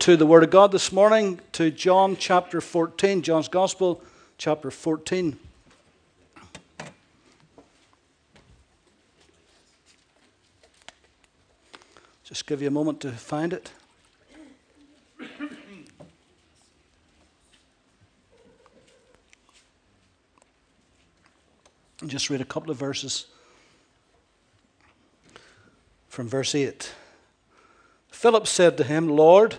to the Word of God this morning, to John chapter 14, John's Gospel, chapter 14. Just give you a moment to find it. And just read a couple of verses from verse 8. Philip said to him, Lord,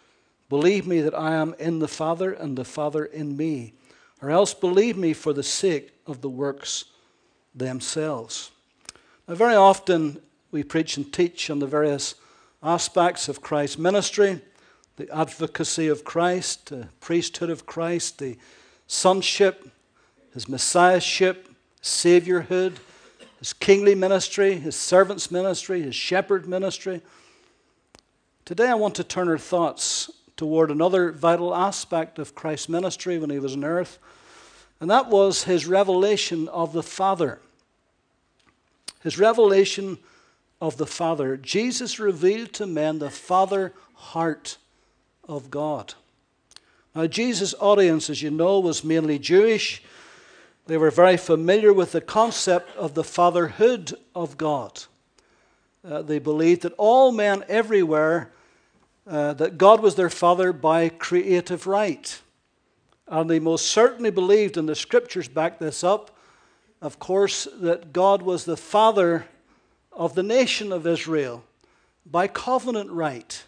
Believe me that I am in the Father and the Father in me, or else believe me for the sake of the works themselves. Now, very often we preach and teach on the various aspects of Christ's ministry the advocacy of Christ, the priesthood of Christ, the sonship, his messiahship, saviorhood his kingly ministry, his servant's ministry, his shepherd ministry. Today I want to turn our thoughts toward another vital aspect of Christ's ministry when he was on earth, and that was his revelation of the Father. His revelation of the Father. Jesus revealed to men the Father heart of God. Now, Jesus' audience, as you know, was mainly Jewish. They were very familiar with the concept of the fatherhood of God. Uh, they believed that all men everywhere, uh, that God was their father by creative right. And they most certainly believed, and the scriptures back this up, of course, that God was the father of the nation of Israel by covenant right.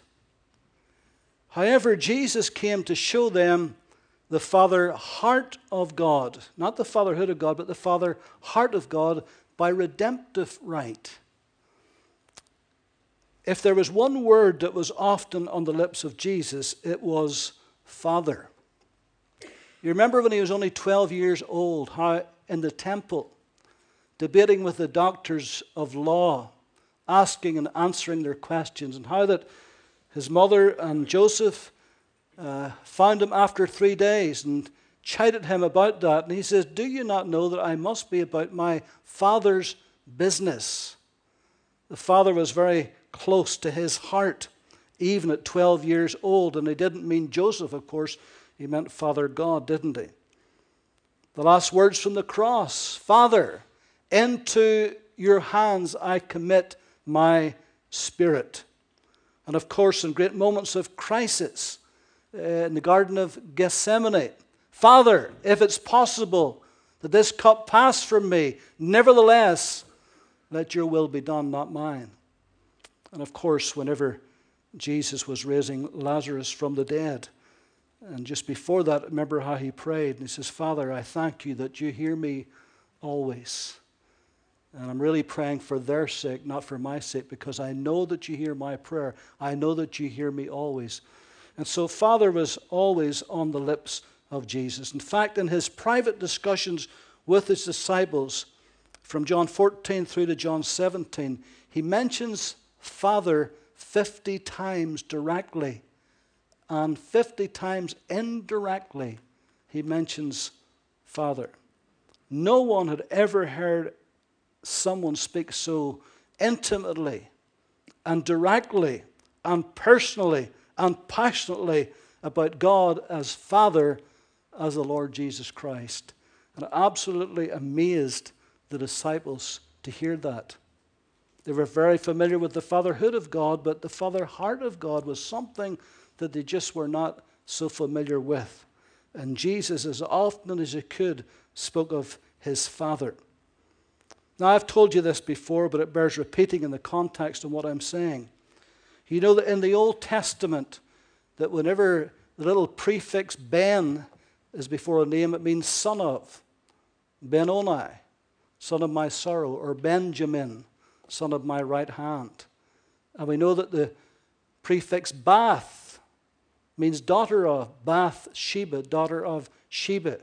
However, Jesus came to show them the father heart of God, not the fatherhood of God, but the father heart of God by redemptive right. If there was one word that was often on the lips of Jesus, it was Father. You remember when he was only 12 years old, how in the temple, debating with the doctors of law, asking and answering their questions, and how that his mother and Joseph uh, found him after three days and chided him about that. And he says, Do you not know that I must be about my father's business? The father was very close to his heart, even at 12 years old. And he didn't mean Joseph, of course, he meant Father God, didn't he? The last words from the cross Father, into your hands I commit my spirit. And of course, in great moments of crisis, uh, in the Garden of Gethsemane. Father, if it's possible that this cup pass from me, nevertheless, let your will be done, not mine. And of course, whenever Jesus was raising Lazarus from the dead, and just before that, remember how he prayed. And he says, Father, I thank you that you hear me always. And I'm really praying for their sake, not for my sake, because I know that you hear my prayer. I know that you hear me always. And so, Father was always on the lips of Jesus. In fact, in his private discussions with his disciples, from John 14 through to John 17, he mentions Father 50 times directly, and 50 times indirectly, he mentions Father. No one had ever heard someone speak so intimately and directly and personally and passionately about God as Father as the Lord Jesus Christ. And absolutely amazed the disciples to hear that. They were very familiar with the fatherhood of God, but the father heart of God was something that they just were not so familiar with. And Jesus, as often as he could, spoke of his Father. Now, I've told you this before, but it bears repeating in the context of what I'm saying. You know that in the Old Testament, that whenever the little prefix Ben is before a name, it means son of. Benoni, son of my sorrow, or Benjamin, son of my right hand. And we know that the prefix Bath means daughter of Bath Sheba, daughter of Sheba.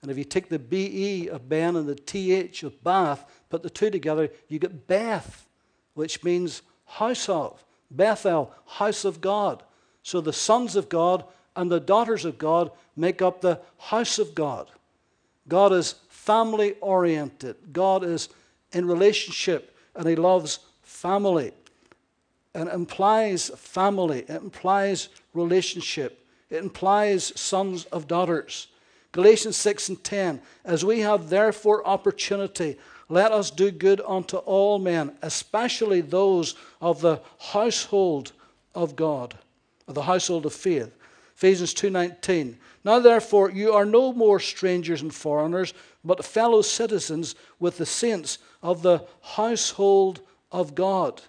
And if you take the BE of Ben and the TH of Bath, put the two together, you get Beth, which means house of. Bethel, house of God. So the sons of God and the daughters of God make up the house of God. God is family oriented, God is in relationship, and He loves family. And it implies family, it implies relationship, it implies sons of daughters. Galatians 6 and 10 As we have therefore opportunity, let us do good unto all men, especially those of the household of God, of the household of faith. Ephesians 2:19 Now therefore you are no more strangers and foreigners but fellow citizens with the saints of the household of God.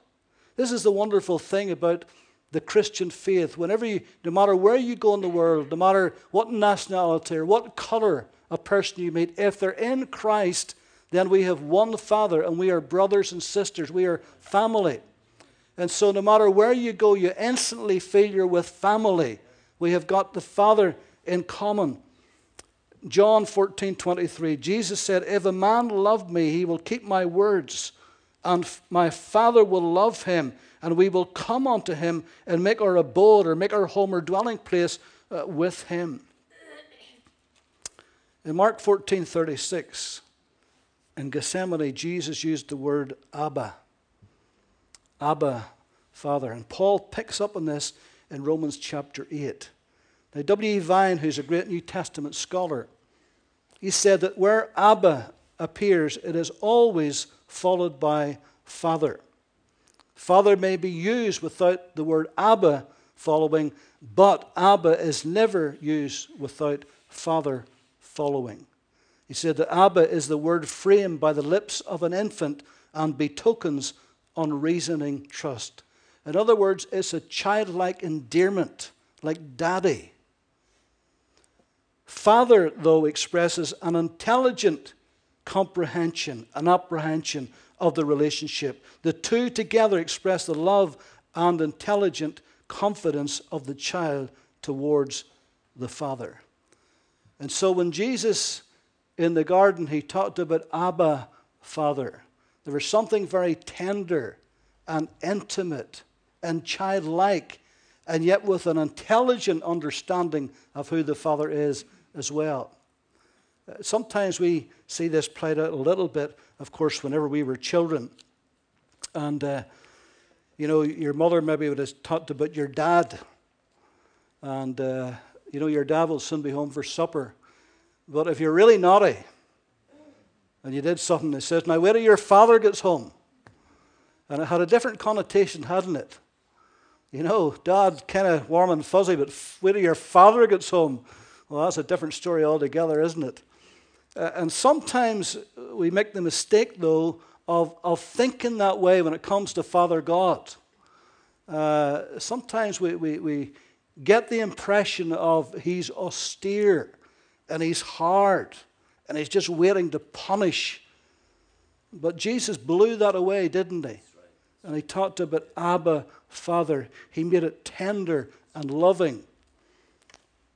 This is the wonderful thing about the Christian faith. Whenever you, no matter where you go in the world, no matter what nationality or what color a person you meet, if they're in Christ, then we have one Father and we are brothers and sisters. We are family. And so, no matter where you go, you instantly feel you're with family. We have got the Father in common. John 14 23, Jesus said, If a man love me, he will keep my words, and my Father will love him, and we will come unto him and make our abode or make our home or dwelling place uh, with him. In Mark 14 36, in Gethsemane, Jesus used the word Abba. Abba, Father. And Paul picks up on this in Romans chapter 8. Now, W.E. Vine, who's a great New Testament scholar, he said that where Abba appears, it is always followed by Father. Father may be used without the word Abba following, but Abba is never used without Father following. He said that Abba is the word framed by the lips of an infant and betokens unreasoning trust. In other words, it's a childlike endearment, like daddy. Father, though, expresses an intelligent comprehension, an apprehension of the relationship. The two together express the love and intelligent confidence of the child towards the Father. And so when Jesus in the garden, he talked about Abba, Father. There was something very tender and intimate and childlike, and yet with an intelligent understanding of who the Father is as well. Uh, sometimes we see this played out a little bit, of course, whenever we were children. And, uh, you know, your mother maybe would have talked about your dad. And, uh, you know, your dad will soon be home for supper. But if you're really naughty and you did something that says, now wait till your father gets home. And it had a different connotation, hadn't it? You know, dad kind of warm and fuzzy, but wait till your father gets home. Well, that's a different story altogether, isn't it? Uh, and sometimes we make the mistake, though, of, of thinking that way when it comes to Father God. Uh, sometimes we, we, we get the impression of he's austere and he's hard and he's just waiting to punish. But Jesus blew that away, didn't he? And he talked about Abba, Father. He made it tender and loving.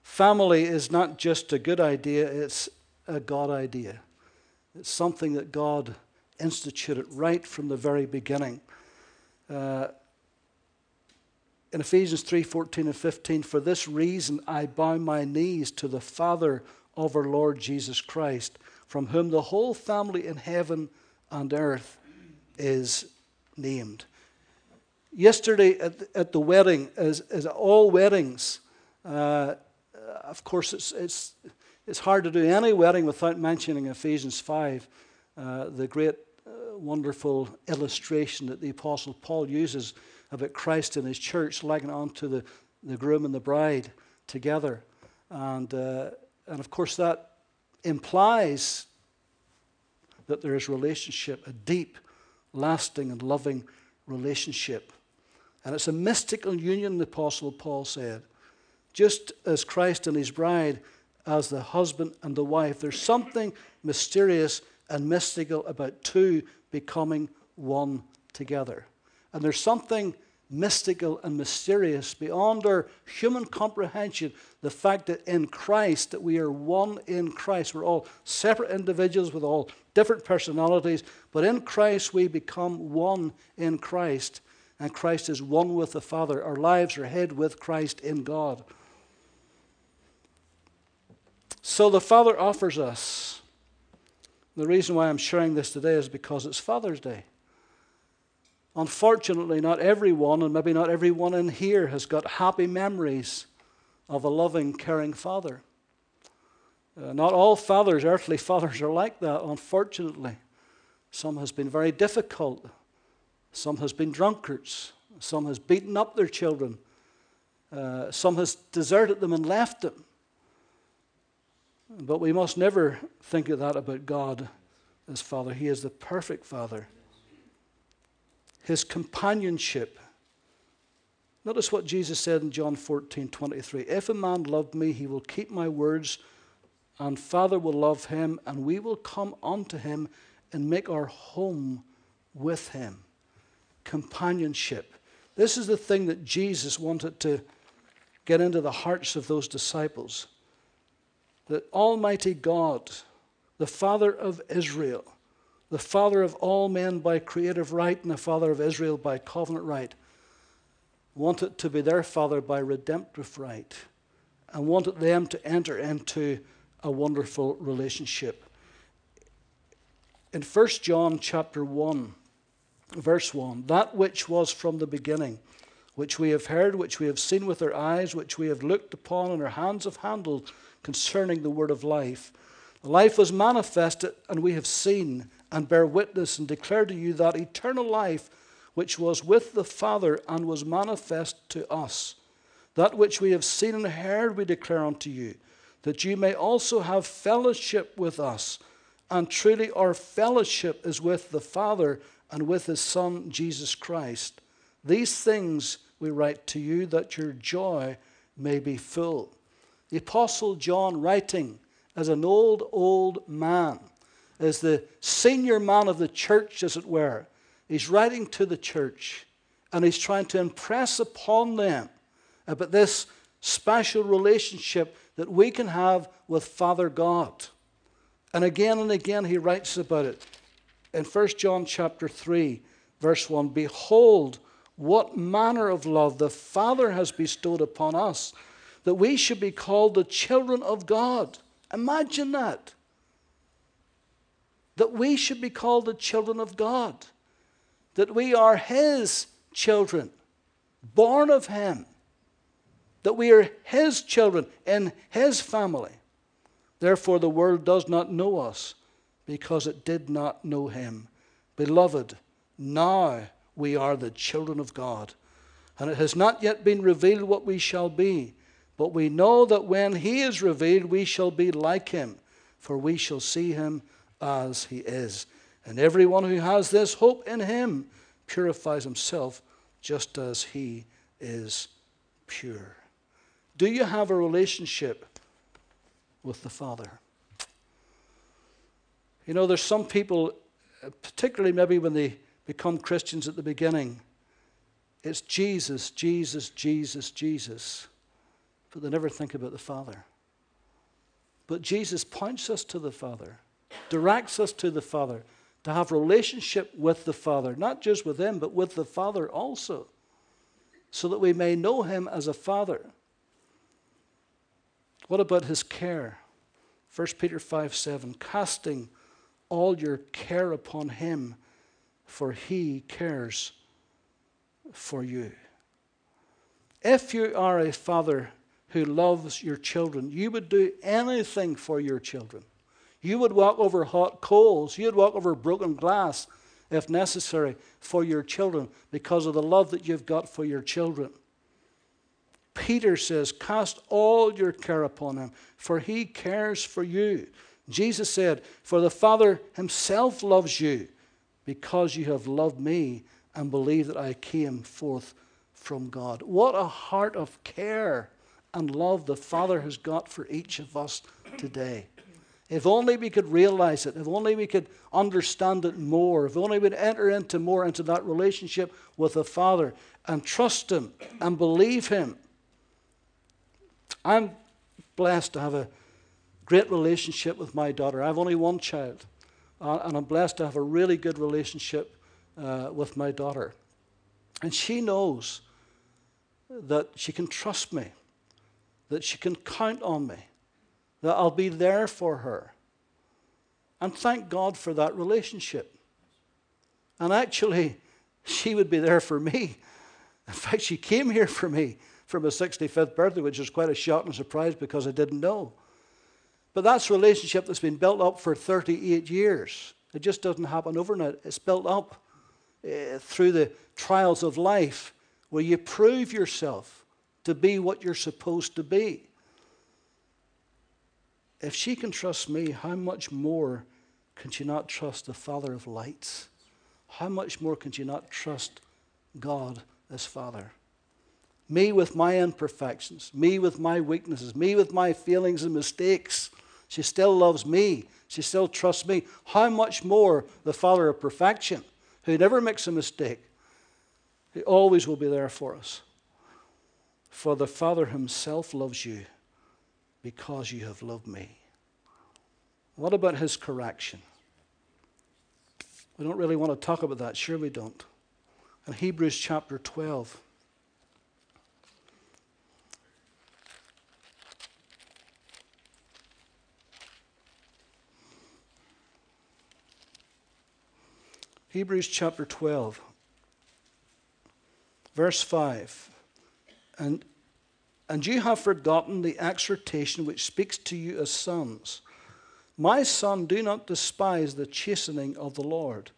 Family is not just a good idea, it's a God idea. It's something that God instituted right from the very beginning. Uh, in Ephesians 3 14 and 15, for this reason I bow my knees to the Father of our Lord Jesus Christ, from whom the whole family in heaven and earth is named. Yesterday at, at the wedding, as, as all weddings, uh, of course, it's, it's, it's hard to do any wedding without mentioning Ephesians 5, uh, the great, uh, wonderful illustration that the Apostle Paul uses about Christ and his church, likening onto the, the groom and the bride together. And uh, and of course, that implies that there is relationship, a deep, lasting, and loving relationship. And it's a mystical union, the Apostle Paul said. Just as Christ and his bride, as the husband and the wife, there's something mysterious and mystical about two becoming one together. And there's something mystical and mysterious beyond our human comprehension the fact that in Christ that we are one in Christ we're all separate individuals with all different personalities but in Christ we become one in Christ and Christ is one with the Father our lives are hid with Christ in God so the Father offers us the reason why I'm sharing this today is because it's Father's Day Unfortunately, not everyone, and maybe not everyone in here, has got happy memories of a loving, caring father. Uh, not all fathers, earthly fathers, are like that, unfortunately. Some has been very difficult. Some has been drunkards. Some has beaten up their children. Uh, some has deserted them and left them. But we must never think of that about God as Father. He is the perfect Father his companionship. Notice what Jesus said in John 14 23. If a man love me, he will keep my words, and Father will love him, and we will come unto him and make our home with him. Companionship. This is the thing that Jesus wanted to get into the hearts of those disciples. That Almighty God, the Father of Israel, the father of all men by creative right and the father of Israel by covenant right, wanted to be their father by redemptive right and wanted them to enter into a wonderful relationship. In 1 John chapter 1, verse 1, that which was from the beginning, which we have heard, which we have seen with our eyes, which we have looked upon and our hands have handled concerning the word of life. The life was manifested, and we have seen and bear witness and declare to you that eternal life which was with the Father and was manifest to us. That which we have seen and heard we declare unto you, that you may also have fellowship with us. And truly, our fellowship is with the Father and with His Son, Jesus Christ. These things we write to you that your joy may be full. The Apostle John, writing as an old, old man, as the senior man of the church, as it were. He's writing to the church and he's trying to impress upon them about this special relationship that we can have with Father God. And again and again he writes about it. In 1 John chapter 3, verse 1, Behold, what manner of love the Father has bestowed upon us, that we should be called the children of God. Imagine that that we should be called the children of God, that we are His children, born of Him, that we are His children in His family. Therefore, the world does not know us because it did not know Him. Beloved, now we are the children of God. And it has not yet been revealed what we shall be, but we know that when He is revealed, we shall be like Him, for we shall see Him as he is. And everyone who has this hope in him purifies himself just as he is pure. Do you have a relationship with the Father? You know, there's some people, uh, particularly maybe when they become Christians at the beginning, it's Jesus, Jesus, Jesus, Jesus, but they never think about the Father. But Jesus points us to the Father directs us to the Father, to have relationship with the Father, not just with Him, but with the Father also, so that we may know Him as a Father. What about His care? 1 Peter 5 7, casting all your care upon Him, for He cares for you. If you are a father who loves your children, you would do anything for your children. You would walk over hot coals. You'd walk over broken glass if necessary for your children because of the love that you've got for your children. Peter says, Cast all your care upon him, for he cares for you. Jesus said, For the Father himself loves you because you have loved me and believe that I came forth from God. What a heart of care and love the Father has got for each of us today. If only we could realize it, if only we could understand it more, if only we'd enter into more into that relationship with the Father and trust Him and believe Him. I'm blessed to have a great relationship with my daughter. I have only one child, uh, and I'm blessed to have a really good relationship uh, with my daughter. And she knows that she can trust me, that she can count on me that I'll be there for her. And thank God for that relationship. And actually, she would be there for me. In fact, she came here for me for my 65th birthday, which was quite a shock and surprise because I didn't know. But that's a relationship that's been built up for 38 years. It just doesn't happen overnight. It's built up uh, through the trials of life where you prove yourself to be what you're supposed to be. If she can trust me, how much more can she not trust the Father of lights? How much more can she not trust God as Father? Me with my imperfections, me with my weaknesses, me with my feelings and mistakes. She still loves me. She still trusts me. How much more the Father of perfection, who never makes a mistake, he always will be there for us. For the Father himself loves you because you have loved me. What about his correction? We don't really want to talk about that. Sure, we don't. In Hebrews chapter 12, Hebrews chapter 12, verse 5. And and you have forgotten the exhortation which speaks to you as sons. My son, do not despise the chastening of the Lord,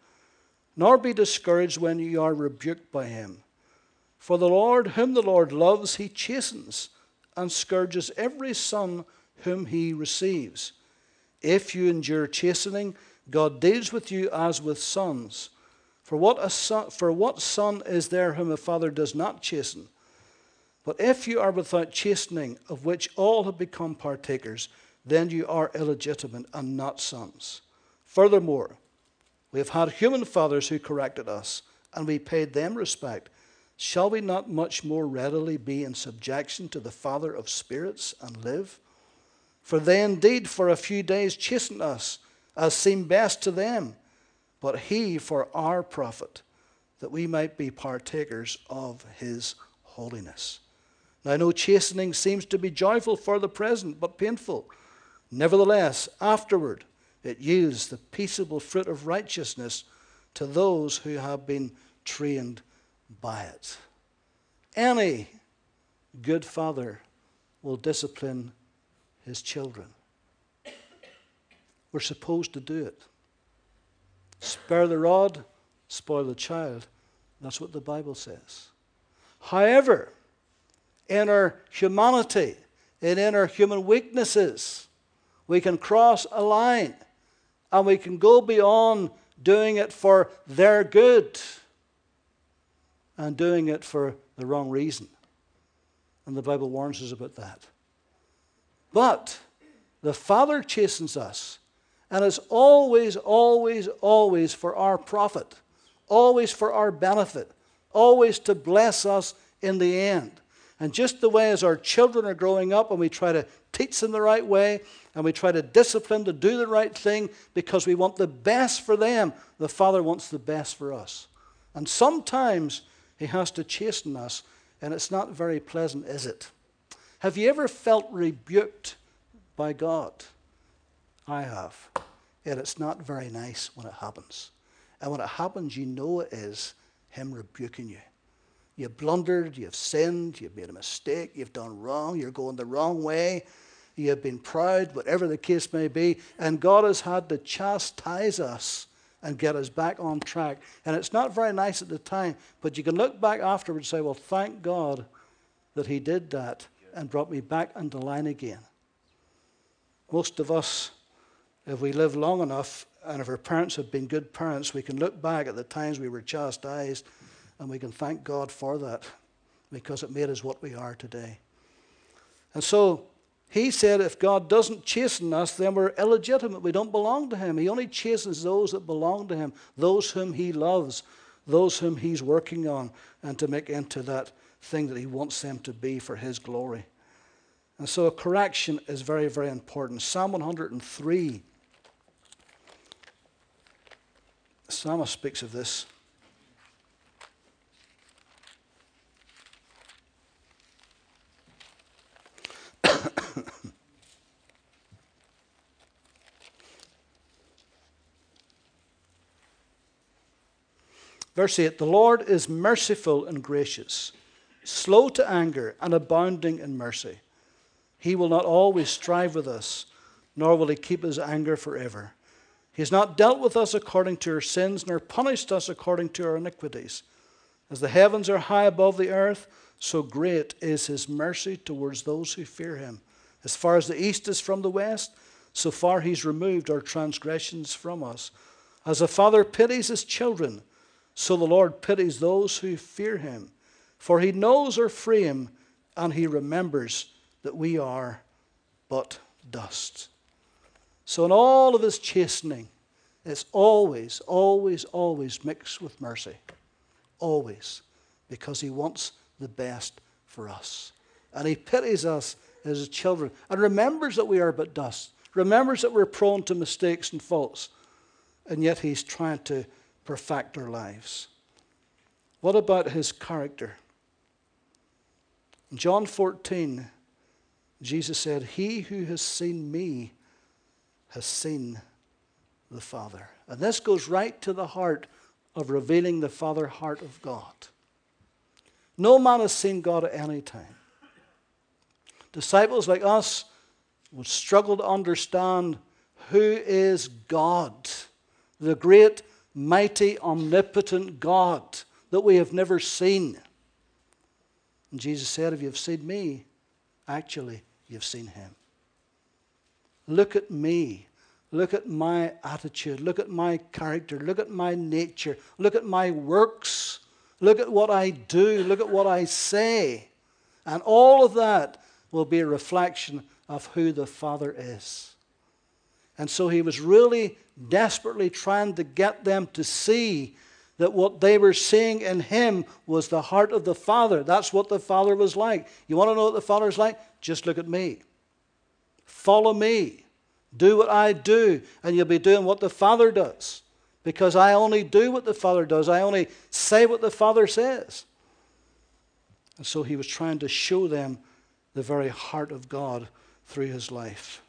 nor be discouraged when you are rebuked by him. For the Lord, whom the Lord loves, he chastens and scourges every son whom he receives. If you endure chastening, God deals with you as with sons. For what, a son, for what son is there whom a father does not chasten? But if you are without chastening, of which all have become partakers, then you are illegitimate and not sons. Furthermore, we have had human fathers who corrected us, and we paid them respect. Shall we not much more readily be in subjection to the Father of spirits and live? For they indeed for a few days chastened us, as seemed best to them, but he for our profit, that we might be partakers of his holiness. Now, no chastening seems to be joyful for the present, but painful. Nevertheless, afterward, it yields the peaceable fruit of righteousness to those who have been trained by it. Any good father will discipline his children. We're supposed to do it. Spare the rod, spoil the child. That's what the Bible says. However, in our humanity and in our human weaknesses. We can cross a line and we can go beyond doing it for their good and doing it for the wrong reason. And the Bible warns us about that. But the Father chastens us, and it's always, always, always for our profit, always for our benefit, always to bless us in the end. And just the way as our children are growing up and we try to teach them the right way and we try to discipline to do the right thing because we want the best for them, the Father wants the best for us. And sometimes He has to chasten us, and it's not very pleasant, is it? Have you ever felt rebuked by God? I have. And it's not very nice when it happens. And when it happens, you know it is Him rebuking you. You've blundered, you've sinned, you've made a mistake, you've done wrong, you're going the wrong way, you have been proud, whatever the case may be, and God has had to chastise us and get us back on track. And it's not very nice at the time, but you can look back afterwards and say, Well, thank God that He did that and brought me back into line again. Most of us, if we live long enough, and if our parents have been good parents, we can look back at the times we were chastised and we can thank God for that because it made us what we are today. And so He said if God doesn't chasten us, then we're illegitimate. We don't belong to Him. He only chastens those that belong to Him, those whom He loves, those whom He's working on, and to make into that thing that He wants them to be for His glory. And so a correction is very, very important. Psalm 103. Psalmist speaks of this. Verse 8 The Lord is merciful and gracious, slow to anger, and abounding in mercy. He will not always strive with us, nor will he keep his anger forever. He has not dealt with us according to our sins, nor punished us according to our iniquities. As the heavens are high above the earth, so great is his mercy towards those who fear him. As far as the east is from the west, so far he's removed our transgressions from us. As a father pities his children, so the Lord pities those who fear him, for he knows our frame and he remembers that we are but dust. So, in all of his chastening, it's always, always, always mixed with mercy. Always. Because he wants the best for us. And he pities us as children and remembers that we are but dust, remembers that we're prone to mistakes and faults. And yet he's trying to perfect our lives. What about his character? In John 14, Jesus said, He who has seen me has seen the Father. And this goes right to the heart of revealing the Father heart of God. No man has seen God at any time. Disciples like us would struggle to understand who is God, the great mighty, omnipotent God that we have never seen. And Jesus said, If you've seen me, actually, you've seen him. Look at me. Look at my attitude. Look at my character. Look at my nature. Look at my works. Look at what I do. Look at what I say. And all of that will be a reflection of who the Father is. And so he was really desperately trying to get them to see that what they were seeing in him was the heart of the Father. That's what the Father was like. You want to know what the Father's like? Just look at me. Follow me. Do what I do, and you'll be doing what the Father does. Because I only do what the Father does, I only say what the Father says. And so he was trying to show them the very heart of God through his life.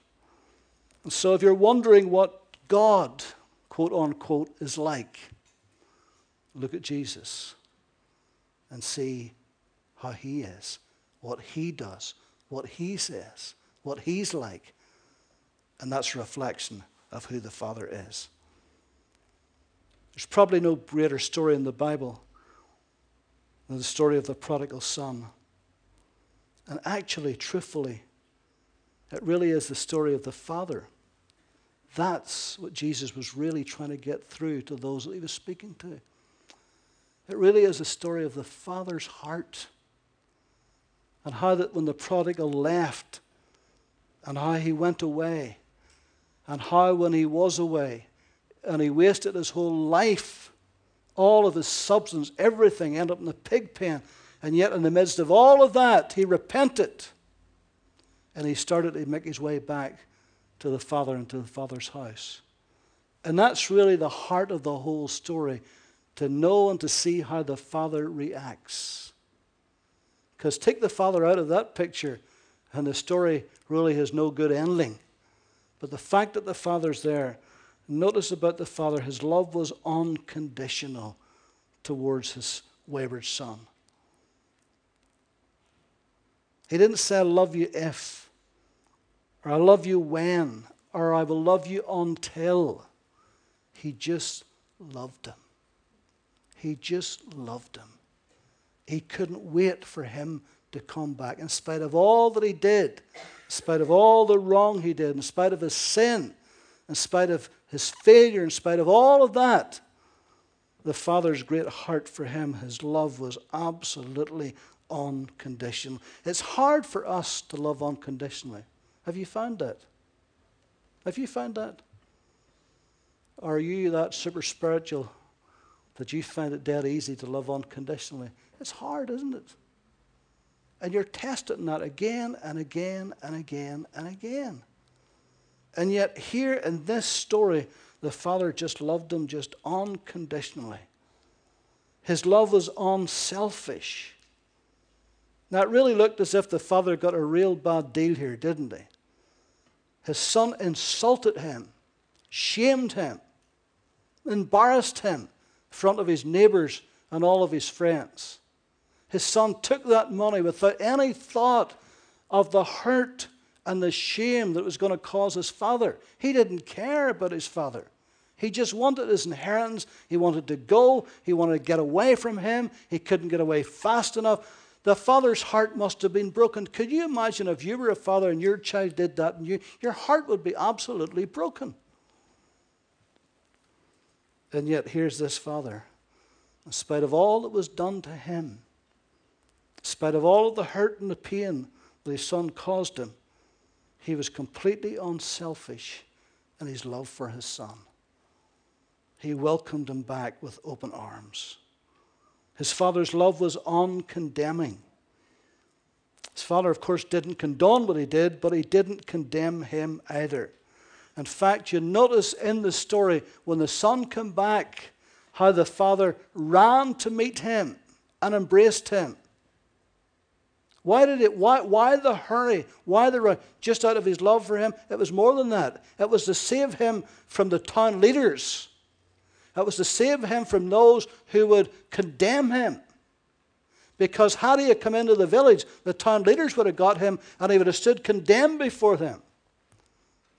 And So if you're wondering what God, quote unquote, is like, look at Jesus and see how he is, what he does, what he says, what he's like. And that's a reflection of who the Father is. There's probably no greater story in the Bible than the story of the prodigal son. And actually, truthfully, it really is the story of the Father. That's what Jesus was really trying to get through to those that he was speaking to. It really is a story of the Father's heart and how that when the prodigal left and how he went away and how when he was away and he wasted his whole life, all of his substance, everything ended up in the pig pen. And yet, in the midst of all of that, he repented and he started to make his way back to the Father and to the Father's house. And that's really the heart of the whole story to know and to see how the Father reacts. Because take the Father out of that picture, and the story really has no good ending. But the fact that the Father's there, notice about the Father, his love was unconditional towards his wayward son. He didn't say, I love you if, or I love you when, or I will love you until. He just loved him. He just loved him. He couldn't wait for him to come back. In spite of all that he did, in spite of all the wrong he did, in spite of his sin, in spite of his failure, in spite of all of that, the Father's great heart for him, his love was absolutely unconditional. It's hard for us to love unconditionally. Have you found that? Have you found that? Are you that super spiritual that you find it dead easy to love unconditionally? It's hard, isn't it? And you're testing that again and again and again and again. And yet, here in this story, the Father just loved him just unconditionally. His love was unselfish. Now, it really looked as if the Father got a real bad deal here, didn't he? His Son insulted him, shamed him, embarrassed him in front of his neighbors and all of his friends. His son took that money without any thought of the hurt and the shame that was going to cause his father. He didn't care about his father. He just wanted his inheritance. He wanted to go. He wanted to get away from him. He couldn't get away fast enough. The father's heart must have been broken. Could you imagine if you were a father and your child did that and you, your heart would be absolutely broken? And yet, here's this father, in spite of all that was done to him, in spite of all of the hurt and the pain that his son caused him, he was completely unselfish in his love for his son. He welcomed him back with open arms. His father's love was uncondemning. His father, of course, didn't condone what he did, but he didn't condemn him either. In fact, you notice in the story when the son came back, how the father ran to meet him and embraced him. Why did it? Why, why the hurry? Why the run? Just out of his love for him? It was more than that. It was to save him from the town leaders. It was to save him from those who would condemn him. Because had he come into the village, the town leaders would have got him and he would have stood condemned before them.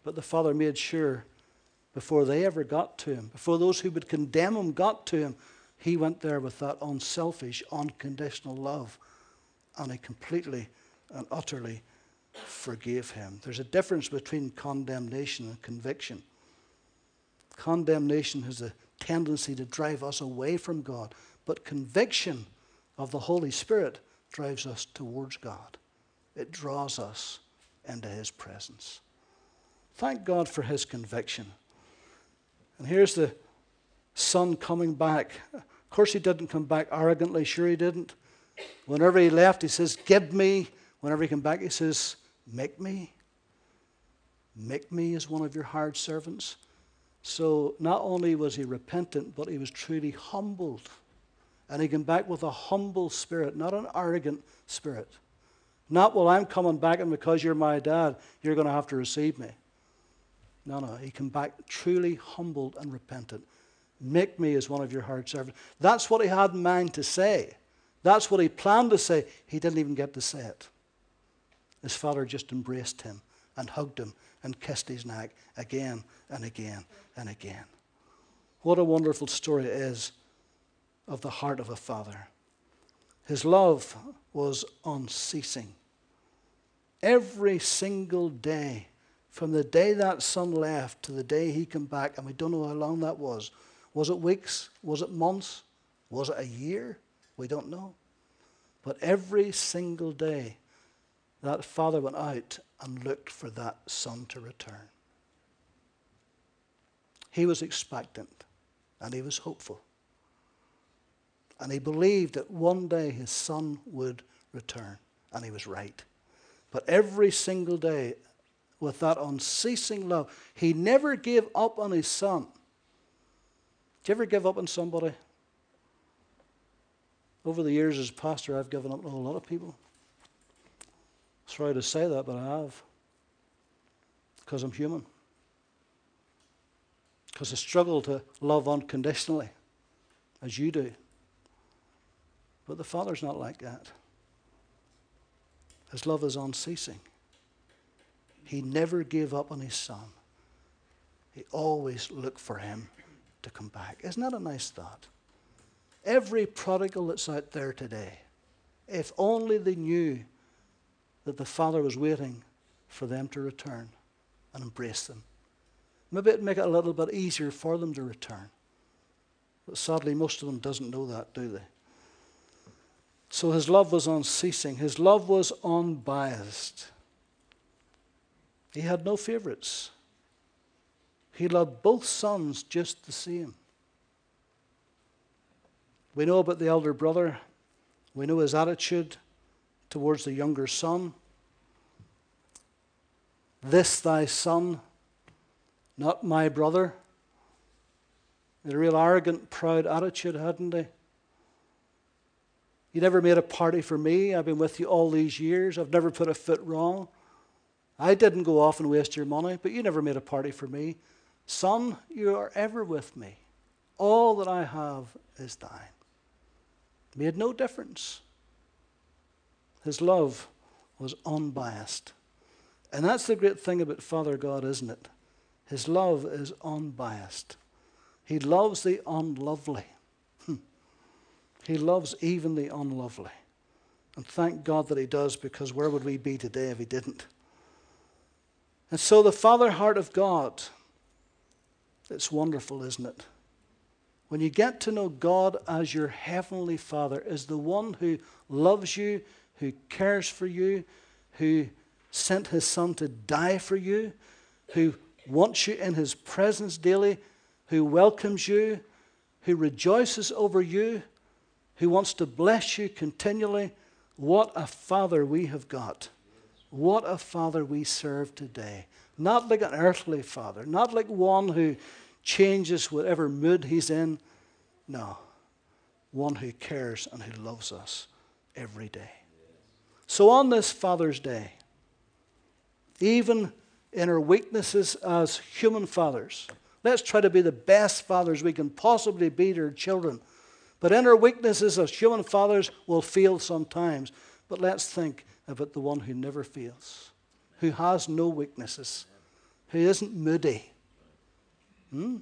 But the father made sure before they ever got to him, before those who would condemn him got to him, he went there with that unselfish, unconditional love and he completely and utterly forgave him. There's a difference between condemnation and conviction. Condemnation has a tendency to drive us away from God, but conviction of the Holy Spirit drives us towards God. It draws us into his presence. Thank God for his conviction. And here's the son coming back. Of course, he didn't come back arrogantly, sure he didn't. Whenever he left, he says, Give me. Whenever he came back, he says, Make me. Make me as one of your hired servants. So not only was he repentant, but he was truly humbled. And he came back with a humble spirit, not an arrogant spirit. Not, well, I'm coming back, and because you're my dad, you're going to have to receive me. No, no. He came back truly humbled and repentant. Make me as one of your hired servants. That's what he had in mind to say. That's what he planned to say. He didn't even get to say it. His father just embraced him and hugged him and kissed his neck again and again and again. What a wonderful story it is of the heart of a father. His love was unceasing. Every single day, from the day that son left to the day he came back, and we don't know how long that was. Was it weeks? Was it months? Was it a year? We don't know. But every single day, that father went out and looked for that son to return. He was expectant and he was hopeful. And he believed that one day his son would return. And he was right. But every single day, with that unceasing love, he never gave up on his son. Did you ever give up on somebody? Over the years as pastor, I've given up on a lot of people. Sorry to say that, but I have. Because I'm human. Because I struggle to love unconditionally, as you do. But the Father's not like that. His love is unceasing. He never gave up on his son. He always looked for him to come back. Isn't that a nice thought? Every prodigal that's out there today, if only they knew that the Father was waiting for them to return and embrace them. Maybe it'd make it a little bit easier for them to return. But sadly, most of them doesn't know that, do they? So his love was unceasing. His love was unbiased. He had no favorites. He loved both sons just the same. We know about the elder brother. We know his attitude towards the younger son. This thy son, not my brother. A real arrogant, proud attitude, hadn't he? You never made a party for me. I've been with you all these years. I've never put a foot wrong. I didn't go off and waste your money, but you never made a party for me. Son, you are ever with me. All that I have is thine. Made no difference. His love was unbiased. And that's the great thing about Father God, isn't it? His love is unbiased. He loves the unlovely. Hmm. He loves even the unlovely. And thank God that He does, because where would we be today if He didn't? And so, the Father heart of God, it's wonderful, isn't it? When you get to know God as your heavenly Father, as the one who loves you, who cares for you, who sent his Son to die for you, who wants you in his presence daily, who welcomes you, who rejoices over you, who wants to bless you continually. What a Father we have got. What a Father we serve today. Not like an earthly Father, not like one who changes whatever mood he's in. No, one who cares and who loves us every day. So on this Father's Day, even in our weaknesses as human fathers, let's try to be the best fathers we can possibly be to our children. But in our weaknesses as human fathers, we'll fail sometimes. But let's think about the one who never fails, who has no weaknesses, who isn't moody, hmm?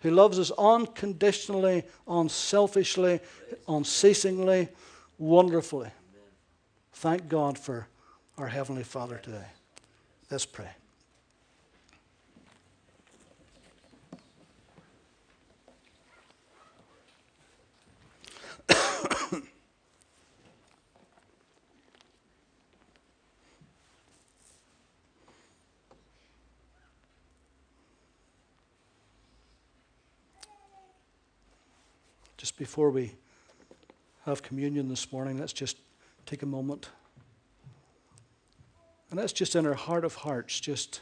who loves us unconditionally, unselfishly, unceasingly, wonderfully. Thank God for our Heavenly Father today. Let's pray. Before we have communion this morning, let's just take a moment. And let's just, in our heart of hearts, just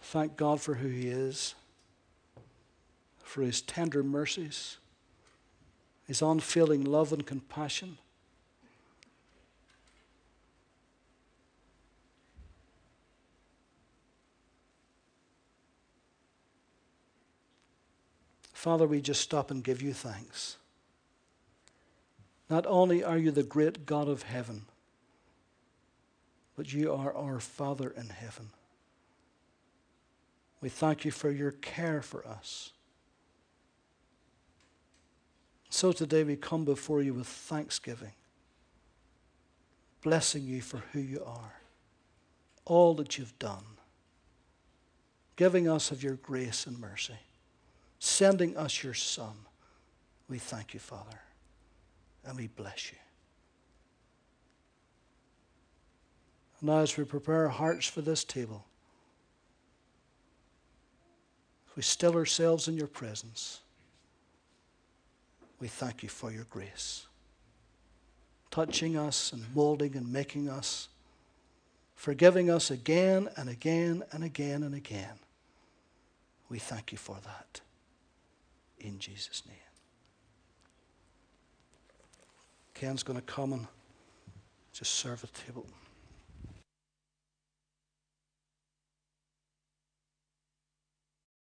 thank God for who He is, for His tender mercies, His unfailing love and compassion. Father, we just stop and give you thanks. Not only are you the great God of heaven, but you are our Father in heaven. We thank you for your care for us. So today we come before you with thanksgiving, blessing you for who you are, all that you've done, giving us of your grace and mercy sending us your Son. We thank you, Father, and we bless you. Now, as we prepare our hearts for this table, we still ourselves in your presence, we thank you for your grace, touching us and molding and making us, forgiving us again and again and again and again. We thank you for that in Jesus' name. Ken's going to come and just serve the table.